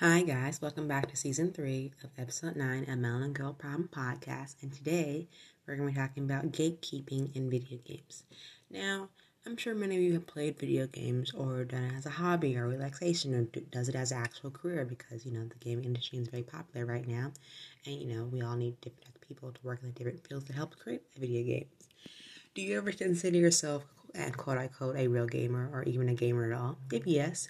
Hi, guys. Welcome back to season three of episode nine of Melon Girl Problem Podcast. And today we're going to be talking about gatekeeping in video games. Now, I'm sure many of you have played video games or done it as a hobby or relaxation or do, does it as an actual career because, you know, the gaming industry is very popular right now. And, you know, we all need different types of people to work in the different fields to help create video games. Do you ever consider yourself, and quote unquote, a real gamer or even a gamer at all? If yes,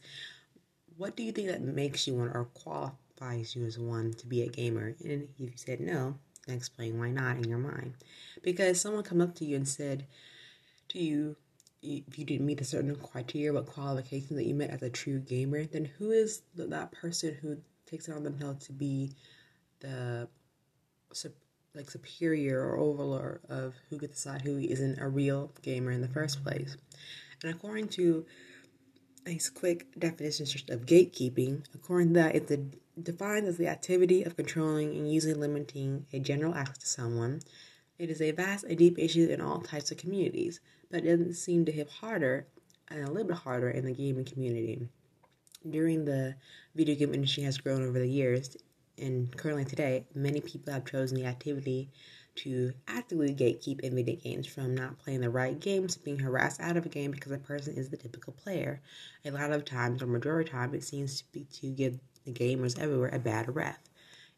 what do you think that makes you one or qualifies you as one to be a gamer? And if you said no, explain why not in your mind. Because someone come up to you and said to you, if you didn't meet a certain criteria, what qualifications that you met as a true gamer, then who is that person who takes it on themselves to be the like superior or overlord of who could decide who isn't a real gamer in the first place? And according to a quick definition of gatekeeping, according to that, it's a, defined as the activity of controlling and usually limiting a general access to someone. It is a vast and deep issue in all types of communities, but it doesn't seem to hit harder and a little bit harder in the gaming community. During the video game industry has grown over the years, and currently today, many people have chosen the activity to actively gatekeep in video games from not playing the right games being harassed out of a game because a person is the typical player. A lot of times, or majority of time, it seems to be to give the gamers everywhere a bad rep,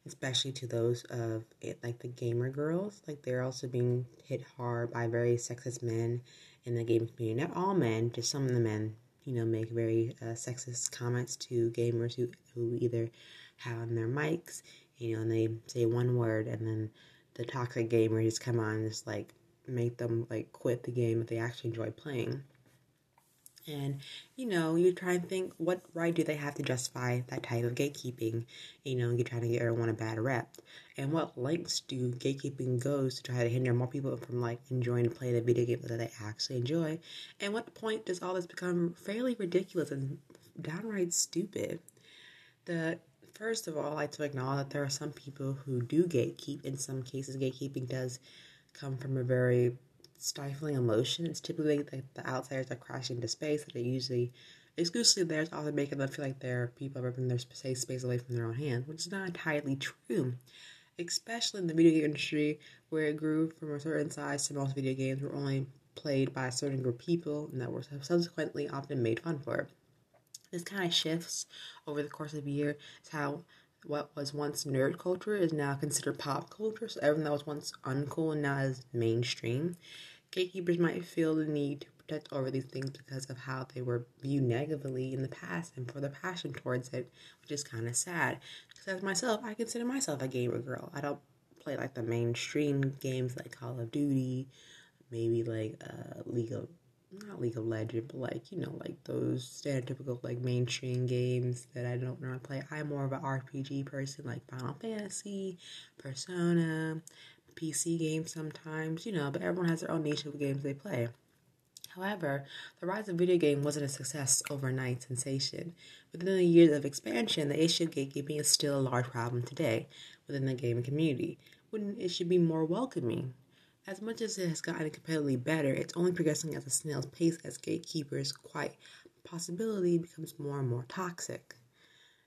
especially to those of it, like the gamer girls. Like they're also being hit hard by very sexist men in the gaming community. Not all men, just some of the men, you know, make very uh, sexist comments to gamers who who either have on their mics, you know, and they say one word and then the toxic gamers come on and just like make them like quit the game if they actually enjoy playing. And you know, you try and think what right do they have to justify that type of gatekeeping? You know, you're trying to get everyone a bad rep. And what lengths do gatekeeping goes to try to hinder more people from like enjoying to play the video game that they actually enjoy? And what point does all this become fairly ridiculous and downright stupid? The first of all, I like to acknowledge that there are some people who do gatekeep. In some cases, gatekeeping does come from a very stifling emotion. It's typically like the outsiders are crashing into space that are usually exclusively there often making them feel like they're people are ripping their safe space away from their own hands, which is not entirely true. Especially in the video game industry, where it grew from a certain size to most video games were only played by a certain group of people and that were subsequently often made fun for. This kind of shifts over the course of a year. It's how what was once nerd culture is now considered pop culture. So everything that was once uncool and now is mainstream. Gatekeepers might feel the need to protect over these things because of how they were viewed negatively in the past and for their passion towards it, which is kind of sad. Because as myself, I consider myself a gamer girl. I don't play like the mainstream games like Call of Duty, maybe like uh, League of not League of Legends, but like, you know, like those stereotypical like mainstream games that I don't normally play. I'm more of an RPG person, like Final Fantasy, Persona, PC games sometimes, you know, but everyone has their own niche of games they play. However, the rise of video game wasn't a success overnight sensation. Within the years of expansion, the issue of gatekeeping is still a large problem today within the gaming community. When it should be more welcoming, as much as it has gotten competitively better, it's only progressing at a snail's pace as gatekeepers' quite possibility becomes more and more toxic.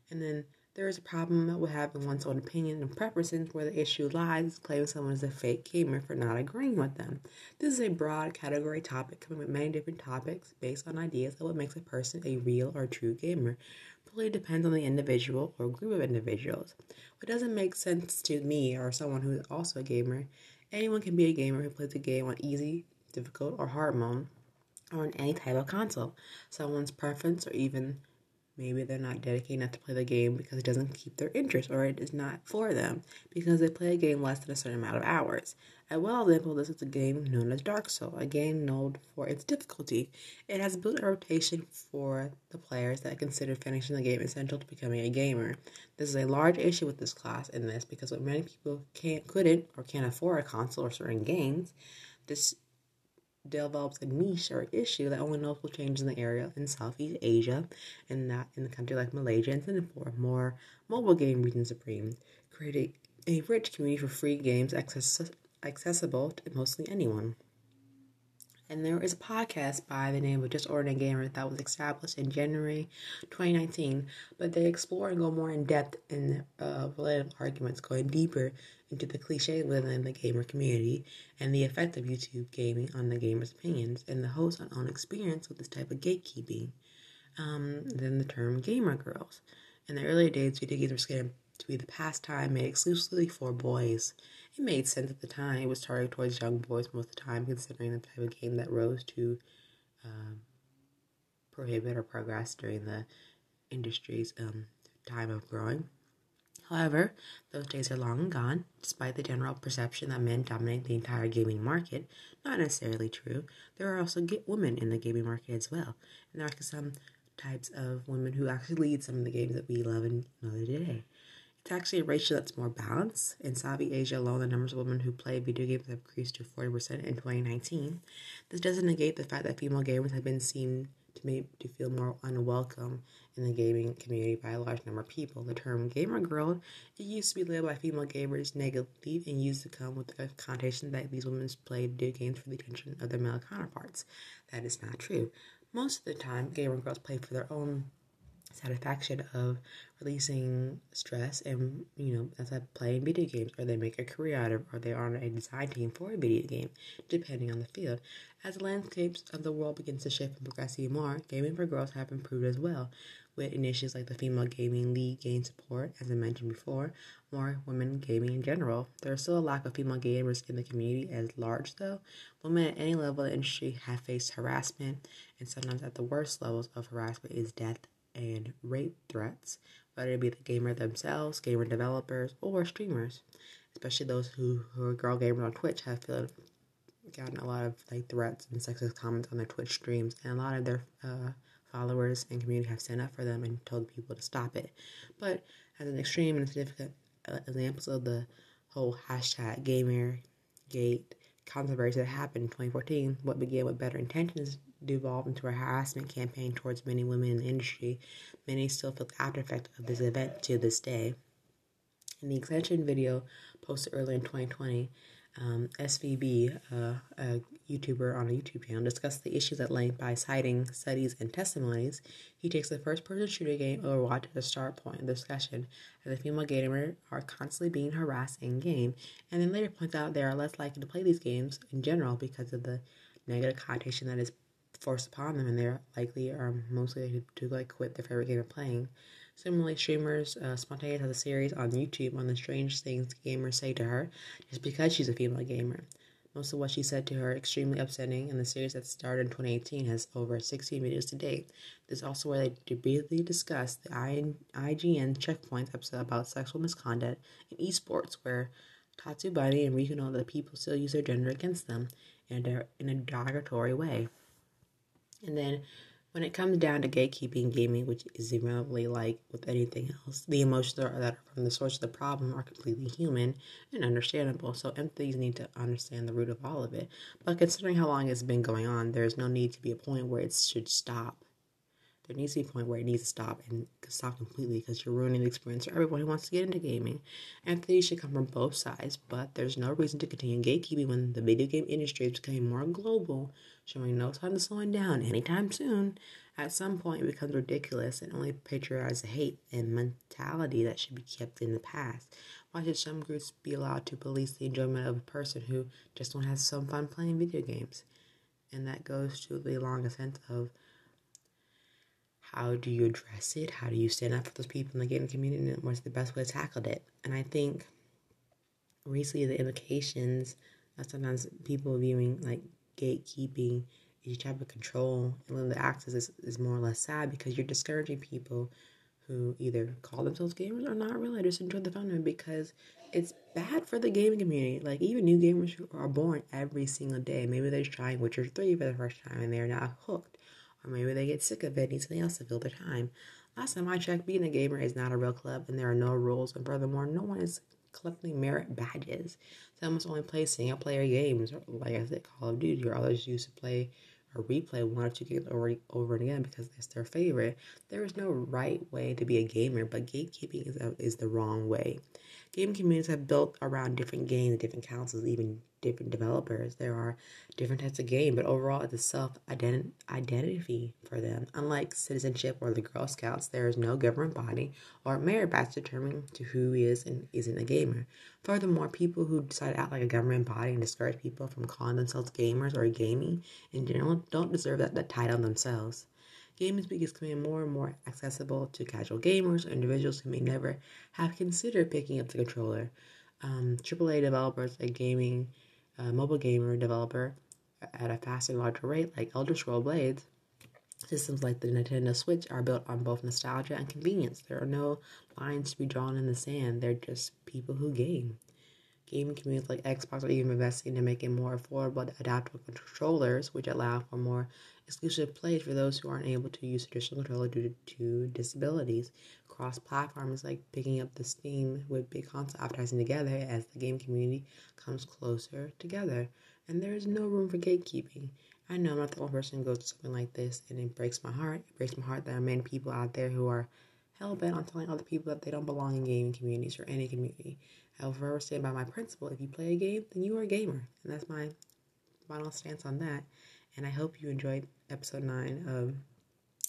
And then there is a problem with having one's own opinion and preferences where the issue lies claiming someone is a fake gamer for not agreeing with them. This is a broad category topic coming with many different topics based on ideas of what makes a person a real or true gamer. Really depends on the individual or group of individuals. What doesn't make sense to me or someone who is also a gamer Anyone can be a gamer who plays a game on easy, difficult, or hard mode, or on any type of console. Someone's preference, or even maybe they're not dedicated enough to play the game because it doesn't keep their interest, or it is not for them because they play a game less than a certain amount of hours. A well example this is a game known as Dark Souls, a game known for its difficulty. It has built a rotation for the players that consider finishing the game essential to becoming a gamer. This is a large issue with this class in this because what many people can't, couldn't, or can't afford a console or certain games, this develops a niche or issue that only notable changes in the area in Southeast Asia and that in the country like Malaysia and Singapore. More mobile game region supreme, creating a rich community for free games access accessible to mostly anyone. And there is a podcast by the name of Just Ordinary Gamer that was established in January 2019, but they explore and go more in depth in uh, related arguments, going deeper into the cliche within the gamer community and the effect of YouTube gaming on the gamer's opinions and the host's own experience with this type of gatekeeping um, than the term gamer girls. In the early days, video games were seen to be the pastime made exclusively for boys. It made sense at the time. It was targeted towards young boys most of the time, considering the type of game that rose to um, prohibit or progress during the industry's um, time of growing. However, those days are long gone. Despite the general perception that men dominate the entire gaming market, not necessarily true. There are also women in the gaming market as well, and there are some types of women who actually lead some of the games that we love and know today. It's actually a ratio that's more balanced. In Southeast Asia alone, the numbers of women who play video games have increased to 40% in 2019. This doesn't negate the fact that female gamers have been seen to make to feel more unwelcome in the gaming community by a large number of people. The term gamer girl it used to be labeled by female gamers negatively and used to come with the connotation that these women play video games for the attention of their male counterparts. That is not true. Most of the time, gamer girls play for their own satisfaction of releasing stress and you know as I playing video games or they make a career out of or they are on a design team for a video game depending on the field. As the landscapes of the world begins to shift and progress even more gaming for girls have improved as well with initiatives like the female gaming league gain support as i mentioned before more women gaming in general. There is still a lack of female gamers in the community as large though. Women at any level of the industry have faced harassment and sometimes at the worst levels of harassment is death and rape threats, whether it be the gamer themselves, gamer developers, or streamers. Especially those who, who are girl gamers on Twitch have felt, gotten a lot of like threats and sexist comments on their Twitch streams, and a lot of their uh, followers and community have stand up for them and told people to stop it. But as an extreme and significant uh, of the whole hashtag Gamergate controversy that happened in 2014, what began with better intentions devolved into a harassment campaign towards many women in the industry. Many still feel the after effect of this event to this day. In the extension video posted earlier in 2020, um, SVB, uh, a YouTuber on a YouTube channel, discussed the issues at length by citing studies and testimonies. He takes the first person shooter game Overwatch as a start point in the discussion, as the female gamers are constantly being harassed in game, and then later points out they are less likely to play these games in general because of the negative connotation that is forced upon them, and they're likely or mostly to, to like quit their favorite game of playing. Similarly, streamers uh, spontaneous has a series on YouTube on the strange things gamers say to her just because she's a female gamer. Most of what she said to her extremely upsetting, and the series that started in 2018 has over 16 videos to date. There's also where they briefly discuss the IGN checkpoints episode about sexual misconduct in esports, where Tatsu Bunny and Riku know that people still use their gender against them in a derogatory way. And then when it comes down to gatekeeping gaming, which is irrelevantly like with anything else, the emotions that are from the source of the problem are completely human and understandable. So empathies need to understand the root of all of it. But considering how long it's been going on, there is no need to be a point where it should stop. There needs to be a point where it needs to stop and stop completely because you're ruining the experience for everyone who wants to get into gaming. Empathy should come from both sides, but there's no reason to continue gatekeeping when the video game industry is becoming more global showing no sign of slowing down anytime soon, at some point it becomes ridiculous and only patronize hate and mentality that should be kept in the past. Why should some groups be allowed to police the enjoyment of a person who just wants to have some fun playing video games? And that goes to the long sense of how do you address it? How do you stand up for those people in the gaming community? And what's the best way to tackle it? And I think recently the implications of sometimes people viewing like gatekeeping each type of control and the access is, is more or less sad because you're discouraging people who either call themselves gamers or not really just enjoy the fun of it because it's bad for the gaming community. Like even new gamers who are born every single day. Maybe they're trying Witcher 3 for the first time and they're not hooked. Or maybe they get sick of it and need something else to fill their time. Last time I checked, being a gamer is not a real club and there are no rules and furthermore no one is collecting merit badges. Some must only play single player games, or like I said, Call of Duty, or others used to play or replay one or two games over, over and again because it's their favorite. There is no right way to be a gamer, but gatekeeping is, a, is the wrong way. Game communities have built around different games, different councils, even different developers. There are different types of game, but overall, it's a self identity for them. Unlike citizenship or the Girl Scouts, there is no government body or merit badge determining to who is and isn't a gamer. Furthermore, people who decide to act like a government body and discourage people from calling themselves gamers or gaming in general don't deserve that, that title themselves. Gaming is becoming more and more accessible to casual gamers or individuals who may never have considered picking up the controller. Um, AAA developers, a gaming, uh, mobile gamer developer at a faster and larger rate, like Elder Scrolls Blades, Systems like the Nintendo Switch are built on both nostalgia and convenience. There are no lines to be drawn in the sand, they're just people who game. Gaming communities like Xbox are even investing in making more affordable adaptable controllers, which allow for more exclusive plays for those who aren't able to use traditional controller due to disabilities. Cross platforms like picking up the Steam with big console advertising together as the game community comes closer together. And there is no room for gatekeeping. I know I'm not the only person who goes to something like this, and it breaks my heart. It breaks my heart that there are many people out there who are hell bent on telling other people that they don't belong in gaming communities or any community. I will forever stand by my principle. If you play a game, then you are a gamer. And that's my final stance on that. And I hope you enjoyed episode 9 of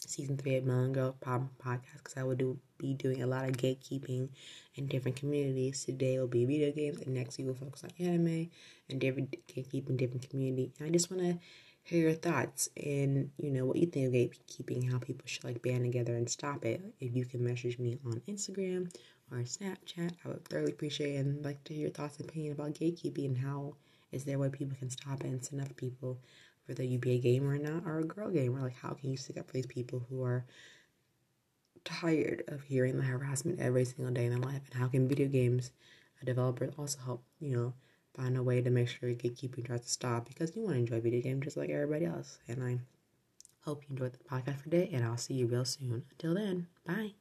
season 3 of Melon Girl Problem Podcast because I will do, be doing a lot of gatekeeping in different communities. Today will be video games, and next week we'll focus on anime and different gatekeeping different community. And I just want to hear your thoughts and you know what you think of gatekeeping, how people should like band together and stop it. If you can message me on Instagram or Snapchat, I would thoroughly appreciate and like to hear your thoughts and opinion about gatekeeping and how is there a way people can stop it and send enough people, whether you be a gamer or not or a girl gamer. Like how can you stick up for these people who are tired of hearing the harassment every single day in their life? And how can video games developers also help, you know, find a way to make sure gatekeeping tries to stop because you want to enjoy video games just like everybody else. And I hope you enjoyed the podcast for today, and I'll see you real soon. Until then, bye.